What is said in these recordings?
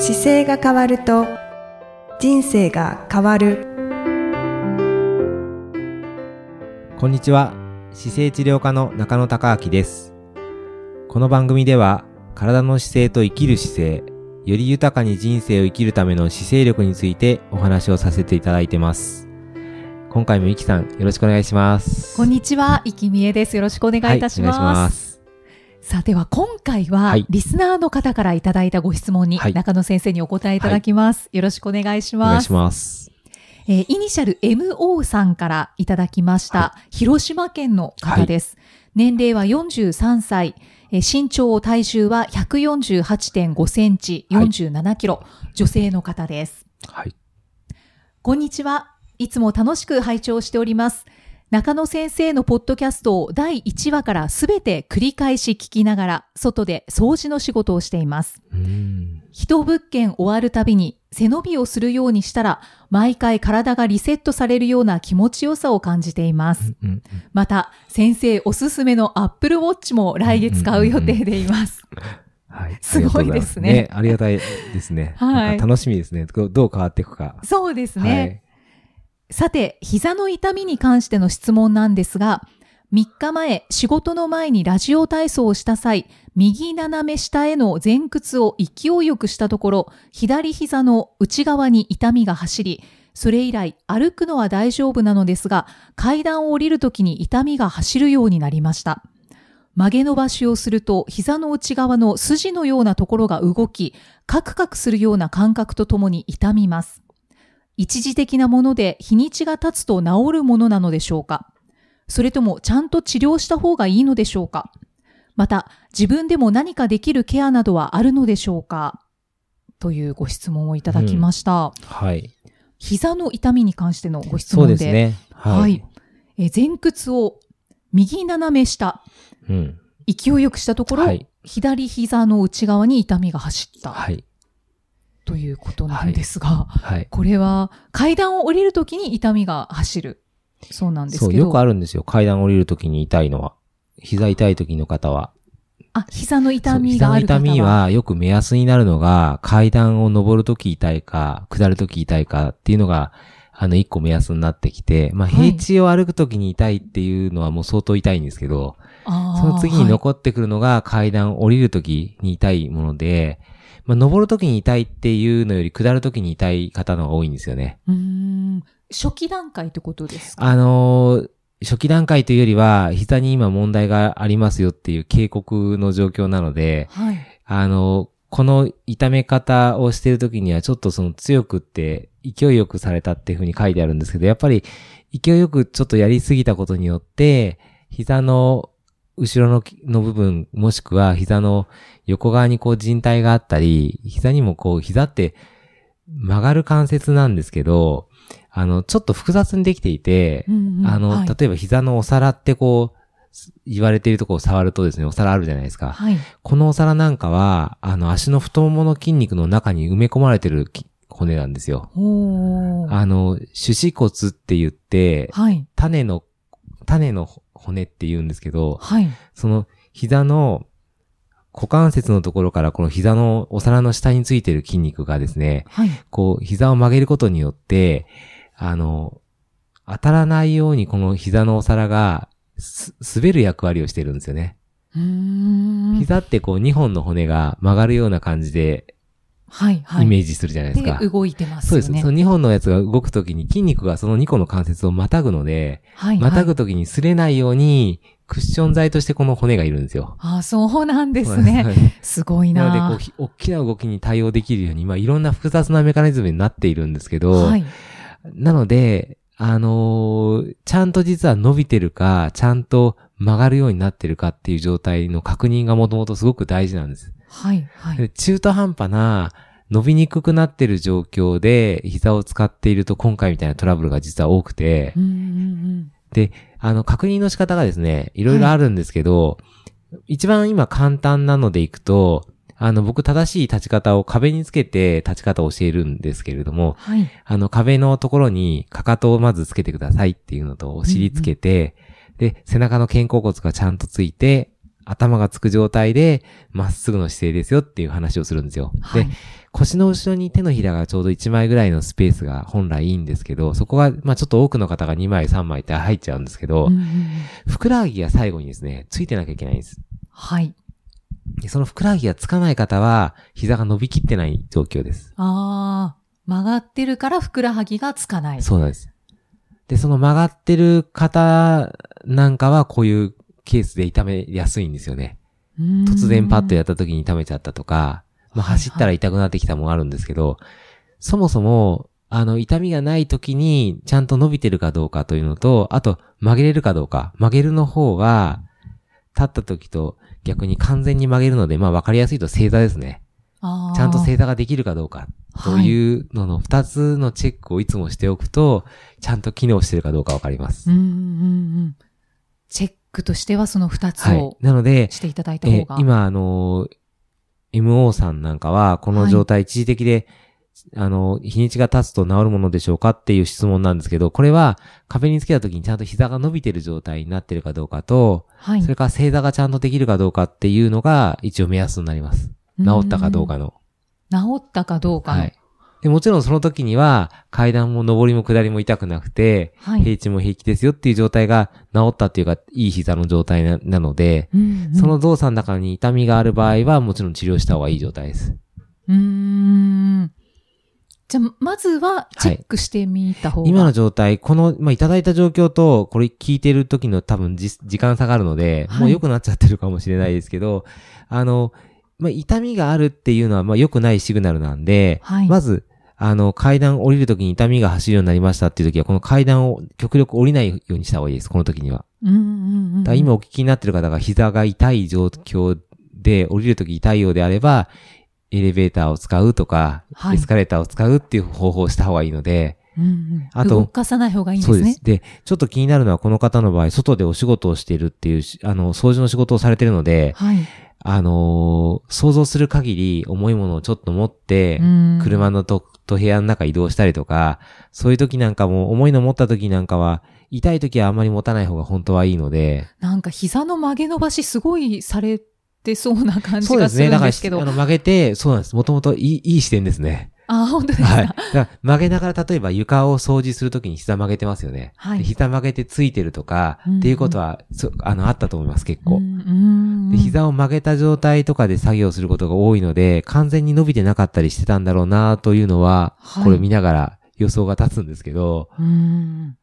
姿勢が変わると人生が変わる。こんにちは。姿勢治療科の中野孝明です。この番組では体の姿勢と生きる姿勢より豊かに人生を生きるための姿勢力についてお話をさせていただいてます。今回もいきさんよろしくお願いします。こんにちは、いきみえです。よろしくお願いいたします。はい、お願いしますさあ、では今回は、はいリスナーの方からいただいたご質問に、はい中野先生にお答えいただきます。よろしくお願いします。お願いしますえーイニシャル MO さんからいただきました、は広島県の方です。年齢は43歳、えー身長体重は148.5センチ、はい47キロ、女性の方です。はいこんにちは。いつも楽しく拝聴しております。中野先生のポッドキャストを第1話からすべて繰り返し聞きながら、外で掃除の仕事をしています。一物件終わるたびに背伸びをするようにしたら、毎回体がリセットされるような気持ちよさを感じています。うんうんまた、先生おすすめのアップルウォッチも来月買う予定でいます。はい。すごいですねありがたいですね。はい楽しみですね。どうどう変わっていくか。そうですね。はい。さて、膝の痛みに関しての質問なんですが、3日前、仕事の前にラジオ体操をした際、右斜め下への前屈を勢いよくしたところ、左膝の内側に痛みが走り、それ以来歩くのは大丈夫なのですが、階段を降りるときに痛みが走るようになりました。曲げ伸ばしをすると膝の内側の筋のようなところが動き、カクカクするような感覚とともに痛みます。一時的なもので日にちが経つと治るものなのでしょうか？それともちゃんと治療した方がいいのでしょうか？また、自分でも何かできるケアなどはあるのでしょうか？というご質問をいただきました。はい。膝の痛みに関してのご質そう問で。ですね。はい。はい。えー前屈を右斜め下、うん。勢いよくしたところ、はい左膝の内側に痛みが走ったはい。ということなんですが、はい。これは階段を降りるときに痛みが走る。そうなんですそう、けど。よくあるんですよ。階段降りるときに痛いのは。膝痛い時の方は。あ、膝の痛みがある方は。痛みはよく目安になるのが、階段を登るとき痛いか、下るとき痛いかっていうのが、あの、一個目安になってきて、まあ、はい平地を歩くときに痛いっていうのはもう相当痛いんですけど、あーその次に残ってくるのが階段降りるときに痛いもので、まあ、登るときに痛いっていうのより下るときに痛い方の方が多いんですよね。はい、うーん。初期段階ってことですか？あのー初期段階というよりは、膝に今問題がありますよっていう警告の状況なので、はい。あの、この痛め方をしているときにはちょっとその強くって勢いよくされたっていうふうに書いてあるんですけど、やっぱり勢いよくちょっとやりすぎたことによって、膝の後ろのの部分、もしくは膝の横側にこう靭帯があったり、膝にもこう膝って曲がる関節なんですけど、あの、ちょっと複雑にできていて、うんうんあの、はい例えば膝のお皿ってこう、言われているところを触るとですね、お皿あるじゃないですか。はい。このお皿なんかは、あの、足の太ももの筋肉の中に埋め込まれてるき骨なんですよ。あの、手指骨って言って、はい。種の、種の骨って言うんですけど、はい。その膝の股関節のところからこの膝のお皿の下についてる筋肉がですね、はい。こう、膝を曲げることによって、あの、当たらないようにこの膝のお皿がす滑る役割をしてるんですよね。うーん。膝ってこう2本の骨が曲がるような感じではい。はい。イメージするじゃないですか。で、動いてますよね。そうです。その2本のやつが動くときに筋肉がその2個の関節をまたぐので、はい。またはいぐときに擦れないようにクッション材としてこの骨がいるんですよ。あーそうなんですはね。いすごいななので、こうひ、大きな動きに対応できるように、まあ、いろんな複雑なメカニズムになっているんですけど、はい。なので、あのーちゃんと実は伸びてるか、ちゃんと曲がるようになってるかっていう状態の確認がもともとすごく大事なんです。はい。はい。で中途半端な、伸びにくくなってる状況で膝を使っていると今回みたいなトラブルが実は多くてう、んうんうん。で、あの、確認の仕方がですね、いろいろあるんですけど、一番今簡単なのでいくと、あの、僕正しい立ち方を壁につけて立ち方を教えるんですけれども、はい。あの、壁のところにかかとをまずつけてくださいっていうのと、お尻つけて、で、背中の肩甲骨がちゃんとついて、頭がつく状態で、まっすぐの姿勢ですよっていう話をするんですよ。はいで、腰の後ろに手のひらがちょうど1枚ぐらいのスペースが本来いいんですけど、そこが、まあちょっと多くの方が2枚3枚って入っちゃうんですけど、うんふくらはぎが最後にですね、ついてなきゃいけないんです。はい。でそのふくらはぎがつかない方は、膝が伸びきってない状況です。ああ、曲がってるからふくらはぎがつかない。そうなんです。で、その曲がってる方なんかは、こういうケースで痛めやすいんですよね。突突然パッとやった時に痛めちゃったとか、まあ、はいはい走ったら痛くなってきたもんあるんですけど、そもそも、あの、痛みがない時にちゃんと伸びてるかどうかというのと、あと、曲げれるかどうか。曲げるの方は、立った時と逆に完全に曲げるので、まあ、わかりやすいと正座ですね。ちゃんと正座ができるかどうかというのの二つのチェックをいつもしておくと、ちゃんと機能してるかどうかわかります。うんうんうん。チェックとしてはその二つはいを。なので、していただいた方が。えー今、あのー MO さんなんかは、この状態一時的で、あの、日にちが経つと治るものでしょうかっていう質問なんですけど、これは壁につけた時にちゃんと膝が伸びてる状態になってるかどうかと、はいそれから正座がちゃんとできるかどうかっていうのが一応目安になります。治ったかどうかの。治ったかどうかの。はい。で、もちろんその時には階段も上りも下りも痛くなくて、はい。平地も平気ですよっていう状態が治ったっていうか、いい膝の状態ななので、うんうんその動作の中に痛みがある場合はもちろん治療した方がいい状態です。うーん。じゃあ、まずはチェックしてみた方が。今の状態、この、まあ、いただいた状況と、これ聞いてる時の多分じ時間差があるので、はいもう良くなっちゃってるかもしれないですけど、あの、まあ、痛みがあるっていうのは、まあ、良くないシグナルなんで、はいまず、あの、階段降りる時に痛みが走るようになりましたっていう時は、この階段を極力降りないようにした方がいいです、この時には。うんうんうん。だから今お聞きになってる方が膝が痛い状況で降りるとき痛いようであれば、エレベーターを使うとか、はいエスカレーターを使うっていう方法をした方がいいので、うんうんあと動かさない方がいいんですね。そうです。で、ちょっと気になるのはこの方の場合、外でお仕事をしているっていうし、あの、掃除の仕事をされているので、はい。あのー想像する限り重いものをちょっと持って、うん車のと、と部屋の中移動したりとか、そういう時なんかも、重いの持った時なんかは、痛い時はあんまり持たない方が本当はいいので、なんか膝の曲げ伸ばしすごいされてそうな感じそうですね。がするだからんですけど。あの曲げて、そうなんです。もともといい、いい視点ですね。あ、本当ですか？はい。だ曲げながら例えば床を掃除するときに膝曲げてますよね。はいで膝曲げてついてるとか、うんうんっていうことは、そあの、あったと思います、結構。うんうんで膝を曲げた状態とかで作業することが多いので、完全に伸びてなかったりしてたんだろうなというのは、はいこれ見ながら予想が立つんですけど、うん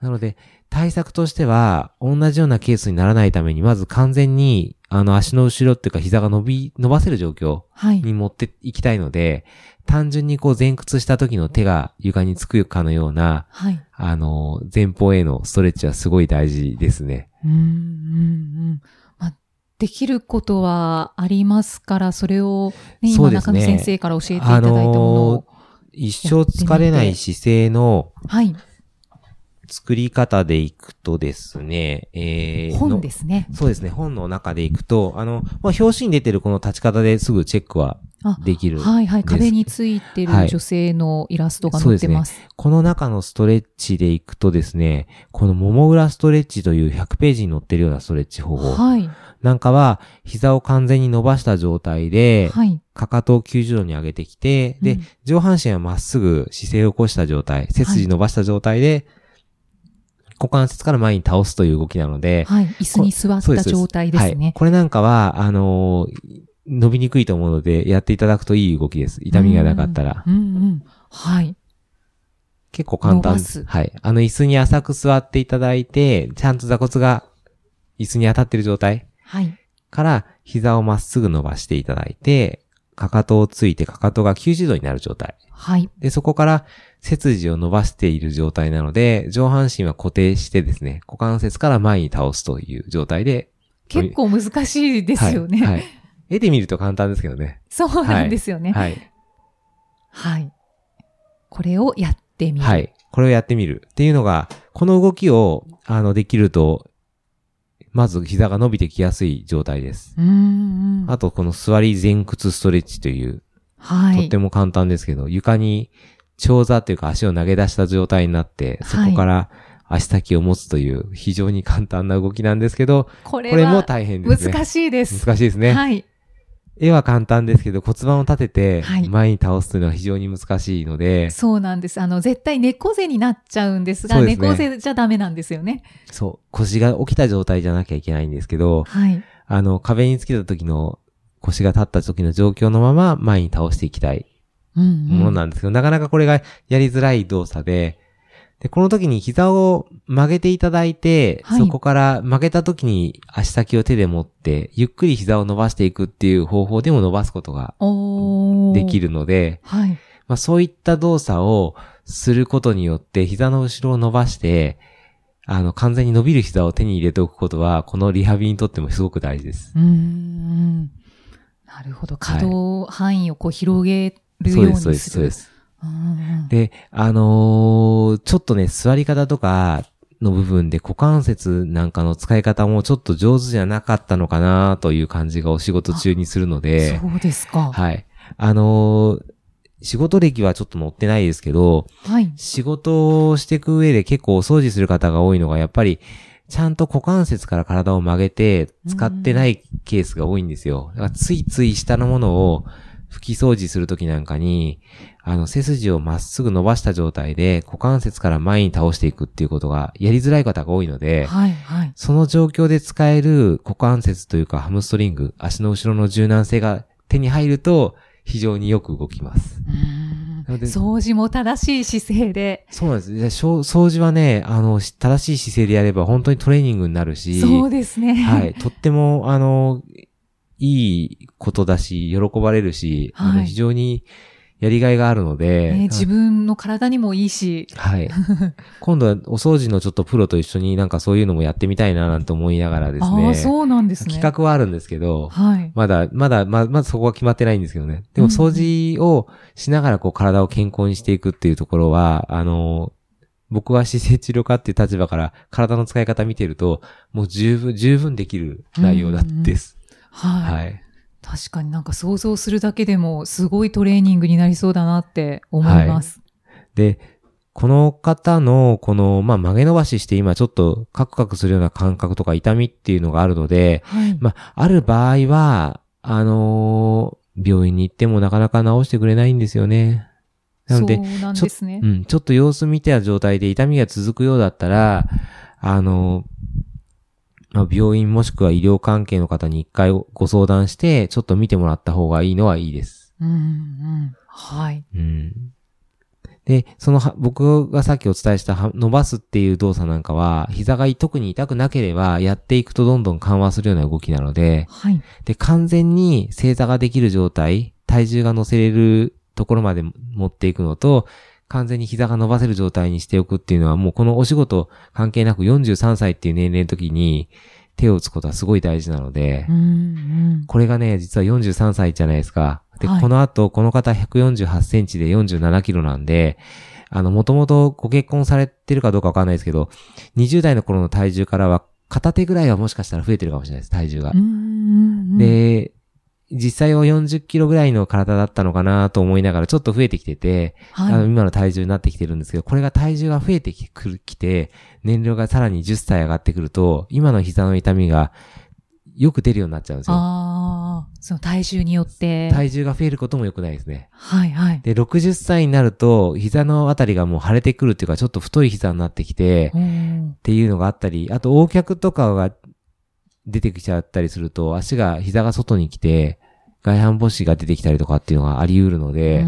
なので、対策としては、同じようなケースにならないために、まず完全に、あの、足の後ろっていうか膝が伸び、伸ばせる状況はい。に持っていきたいので、単純にこう前屈した時の手が床につくかのような、はい。あの、前方へのストレッチはすごい大事ですね。うんうんうんまあ、できることはありますから、それを、ね、今中野先生から教えていただいたものを。一生疲れない姿勢のはい。作り方でいくとですね、えー、本ですね。のそうですね、本の中でいくと、あの、まあ、表紙に出てるこの立ち方ですぐチェックはあできる。はいはい。壁についてはいる女性のイラストが載ってます。この中のストレッチでいくとですね、このもも裏ストレッチという100ページに載ってるようなストレッチ方法。はい。なんかは、膝を完全に伸ばした状態で、はい。かかとを90度に上げてきて、で、うん上半身はまっすぐ姿勢を起こした状態、背筋伸ばした状態で、股関節から前に倒すという動きなので、はい。椅子に座った状態ですはい。ね。これなんかは、あのー伸びにくいと思うので、やっていただくといい動きです。痛みがなかったら。うんうん。はい。結構簡単伸ばすはい。あの椅子に浅く座っていただいて、ちゃんと座骨が椅子に当たってる状態はい。から膝をまっすぐ伸ばしていただいて、かかとをついてかかとが90度になる状態。はい。で、そこから背筋を伸ばしている状態なので、上半身は固定してですね、股関節から前に倒すという状態で。結構難しいですよね。はい。はい絵で見ると簡単ですけどね。そうなんですよね。はい。はい。これをやってみる。はい。これをやってみる。っていうのが、この動きを、あの、できると、まず膝が伸びてきやすい状態です。うーん。あと、この座り前屈ストレッチという、はい。とっても簡単ですけど、床に長座っていうか足を投げ出した状態になって、そこから足先を持つという非常に簡単な動きなんですけど、これこれもは大変ですね。難しいです。難しいですね。はい。絵は簡単ですけど骨盤を立ててはい前に倒すというのは非常に難しいので、そうなんです。あの、絶対猫背になっちゃうんですが、ね猫背じゃダメなんですよね。そう、腰が起きた状態じゃなきゃいけないんですけど、はい。あの、壁につけた時の腰が立った時の状況のまま前に倒していきたい。ものなんですけど、なかなかこれがやりづらい動作で、で、この時に膝を曲げていただいて、はいそこから曲げた時に足先を手で持って、ゆっくり膝を伸ばしていくっていう方法でも伸ばすことができるので、はい。まあそういった動作をすることによって膝の後ろを伸ばして、あの、完全に伸びる膝を手に入れておくことは、このリハビリにとってもすごく大事です。うーん。なるほど。可動範囲をこう広げるようにする。そうです、そうです、そうです。で、あのーちょっとね、座り方とかの部分で股関節なんかの使い方もちょっと上手じゃなかったのかなという感じがお仕事中にするので、そうですか。はい。あのー仕事歴はちょっと載ってないですけど、はい。仕事をしていく上で結構お掃除する方が多いのが、やっぱり、ちゃんと股関節から体を曲げて使ってないケースが多いんですよ。だからついつい下のものを拭き掃除するときなんかに、あの、背筋をまっすぐ伸ばした状態で股関節から前に倒していくっていうことがやりづらい方が多いので、はい。はい。その状況で使える股関節というかハムストリング、足の後ろの柔軟性が手に入ると非常によく動きます。掃除も正しい姿勢で。そうなんです。掃除はね、あの、し正しい姿勢でやれば本当にトレーニングになるし、そうですね。はい。とっても、あの、いいことだし、喜ばれるし、あはいの非常にやりがいがあるので、ね自分の体にもいいし。はい。今度はお掃除のちょっとプロと一緒になんかそういうのもやってみたいななんて思いながらですね。ああ、そうなんですね。企画はあるんですけど、はい。まだ、まだ、ままだそこは決まってないんですけどね。でもうん掃除をしながらこう体を健康にしていくっていうところは、あの、僕は姿勢治療家っていう立場から体の使い方見てると、もう十分、十分できる内容だです。はい。はい。確かになんか想像するだけでもすごいトレーニングになりそうだなって思います。で、この方の、この、まあ、曲げ伸ばしして今ちょっとカクカクするような感覚とか痛みっていうのがあるので、はい。まあ、ある場合は、あのー病院に行ってもなかなか治してくれないんですよね。なので、そうですねう。ん、ちょっと様子見た状態で痛みが続くようだったら、あの、まあ、病院もしくは医療関係の方に一回ご相談して、ちょっと見てもらった方がいいのはいいです。うんうん。はい。うん。で、そのは、僕がさっきお伝えしたは伸ばすっていう動作なんかは、膝が特に痛くなければ、やっていくとどんどん緩和するような動きなので、はい。で、完全に正座ができる状態、体重が乗せれるところまで持っていくのと、完全に膝が伸ばせる状態にしておくっていうのは、もうこのお仕事関係なく43歳っていう年齢の時に手を打つことはすごい大事なのでう、んうん。これがね、実は43歳じゃないですか。で、はいこの後、この方148センチで47キロなんで、あの、もともとご結婚されてるかどうかわかんないですけど、20代の頃の体重からは片手ぐらいはもしかしたら増えてるかもしれないです、体重がで、実際は40キロぐらいの体だったのかなと思いながらちょっと増えてきてて、あのはい。今の体重になってきてるんですけど、これが体重が増えてきくるきて、年齢がさらに10歳上がってくると、今の膝の痛みがよく出るようになっちゃうんですよ。ああ、その体重によって。体重が増えることも良くないですね。はいはい。で、60歳になると、膝のあたりがもう腫れてくるっていうか、ちょっと太い膝になってきて、うんっていうのがあったり、あと、横脚とかが出てきちゃったりすると、足が、膝が外に来て、外反母趾が出てきたりとかっていうのがあり得るので、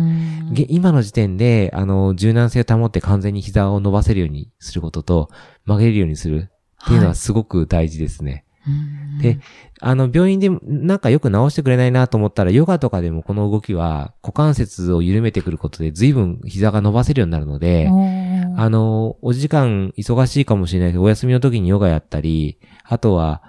今の時点で、あの、柔軟性を保って完全に膝を伸ばせるようにすることと、曲げれるようにするっていうのはすごく大事ですね。うん。で、あの、病院でなんかよく直してくれないなと思ったら、ヨガとかでもこの動きは股関節を緩めてくることで随分膝が伸ばせるようになるので、あの、お時間忙しいかもしれないけど、お休みの時にヨガやったり、あとは、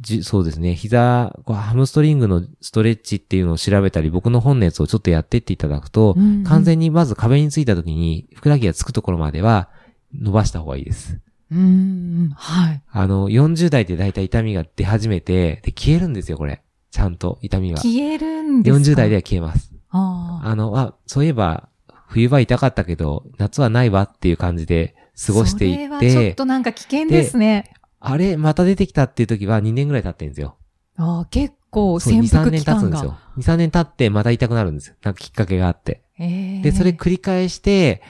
じそうですね、膝、こうハムストリングのストレッチっていうのを調べたり、僕の本のやつをちょっとやってっていただくと、うんうん完全にまず壁についた時に、ふくらはぎがつくところまでは伸ばした方がいいです。うんうん。はい。あの、40代でだいたい痛みが出始めて、で、消えるんですよ、これ。ちゃんと、痛みが。消えるんですか？40代では消えます。ああ。あの、あ、そういえば、冬場痛かったけど、夏はないわっていう感じで過ごしていそれはちょっって、となんか危険ですね。あれ、また出てきたっていう時は2年ぐらい経ってるんですよ。ああ結構2、3潜伏年期間が。経つんですよ。2、3年経ってまた痛くなるんですよ。なんかきっかけがあって。ええで、それ繰り返して、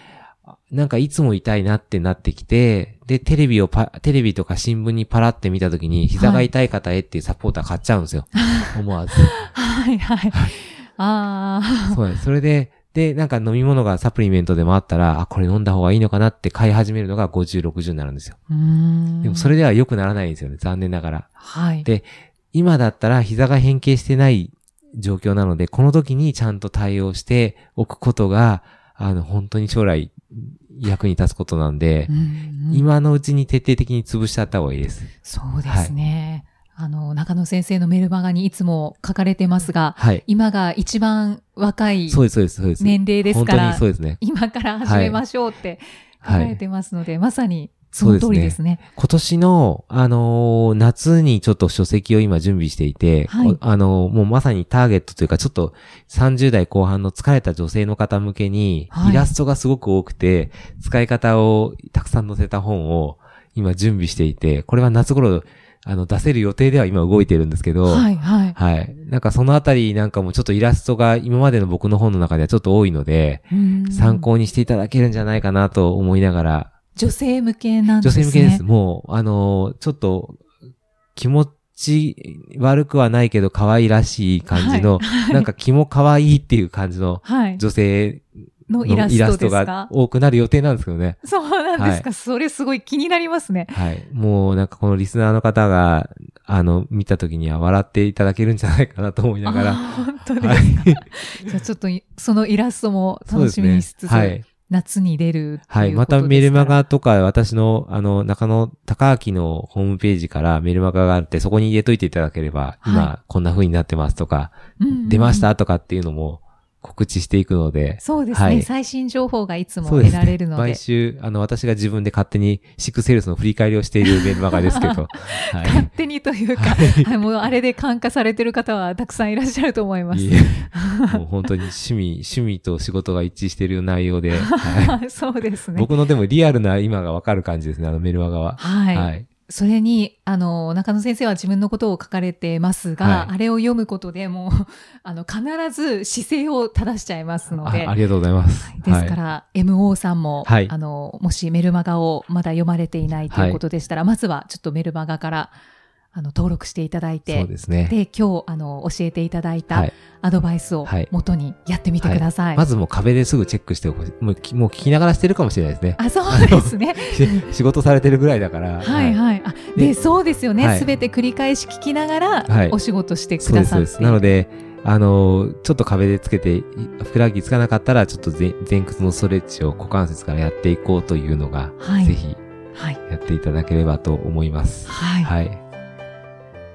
なんかいつも痛いなってなってきて、で、テレビをパ、テレビとか新聞にパラって見たときに、膝が痛い方へっていうサポーター買っちゃうんですよ。思わず。はいはい。ああ。そうです。それで、で、なんか飲み物がサプリメントでもあったら、あ、これ飲んだ方がいいのかなって買い始めるのが50、60になるんですよ。でもそれでは良くならないんですよね。残念ながら。はい。で今だったら膝が変形してない状況なので、この時にちゃんと対応しておくことが、あの、本当に将来役に立つことなんで、うんうん今のうちに徹底的に潰しちゃった方がいいです。そうですね。あの、中野先生のメルマガにいつも書かれてますが、はい。今が一番若いそうです、そうです、そうです。年齢ですか本当にら、そうですね。今から始めましょうって書かれてますので、まさにその通りですね。今年の、あのー夏にちょっと書籍を今準備していて、はいおあのーもうまさにターゲットというか、ちょっと30代後半の疲れた女性の方向けに、はいイラストがすごく多くて、使い方をたくさん載せた本を今準備していて、これは夏頃、あの、出せる予定では今動いてるんですけど、はい、はい。はい。なんかそのあたりなんかもちょっとイラストが今までの僕の本の中ではちょっと多いので、うん参考にしていただけるんじゃないかなと思いながら、女性向けなんで女すね。性向けです。もう、あのーちょっと、気持ち悪くはないけど可愛らしい感じの、なんか気も可愛いっていう感じのはい。女性ののイラストがか多くなる予定なんですけどね。そうなんですか、それすごい気になりますね。はい。もうなんかこのリスナーの方が、あの、見た時には笑っていただけるんじゃないかなと思いながら。本当ですか？はい。じゃあちょっといそのイラストも楽しみにしつつ、ねはい。夏に出るはいまたメルマガとか、私の、あの、中野隆明のホームページからメルマガがあって、そこに入れといていただければ、今、はこんな風になってますとか、うんうん出ましたとかっていうのも告知していくので、そうですね、はい最新情報がいつも得られる。ので。毎週、あの、私が自分で勝手にシックスセールスの振り返りをしているメルマガですけど、はい。勝手にというか、はい、もうあれで感化されてる方はたくさんいらっしゃると思います。いえもう本当に趣味、趣味と仕事が一致している内容で、はい、そうですね。僕のでもリアルな今がわかる感じですね、あのメルマガは。はい。はい。それに、あの、中野先生は自分のことを書かれてますが、はい。あれを読むことでもう、あの、必ず姿勢を正しちゃいますので。あありがとうございます。ですから、MO さんも、はい。あの、もしメルマガをまだ読まれていないということでしたら、まずはちょっとメルマガから、あの、登録していただいて、そうですね。で、今日、あの、教えていただいはたいアドバイスをはい元にやってみてください。まずもう壁ですぐチェックして。もうきもう聞きながらしてるかもしれないですね。あ、そうですね。し仕事されてるぐらいだから。はいい。はい。あでで、そうですよね。はいすべて繰り返し聞きながらはい、お仕事してくださって。そうです。なので、あのーちょっと壁でつけて、ふくらはぎつかなかったら、ちょっと前前屈のストレッチを股関節からやっていこうというのが、はいぜひはい。やっていただければと思います。はい。はい。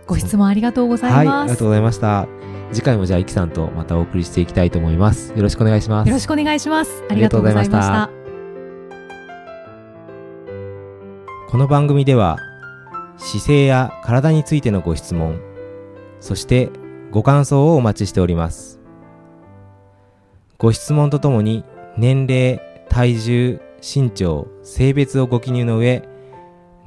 ご質問ありがとうござはいい、あます。りがとうございました。次回もじゃあ、イキさんとまたお送りしていきたいと思います。よろしくお願いします。よろしくお願いします。ありがとうございました。この番組では姿勢や体についてのご質問そしてご感想をお待ちしておりますご質問とともに年齢体重身長性別をご記入の上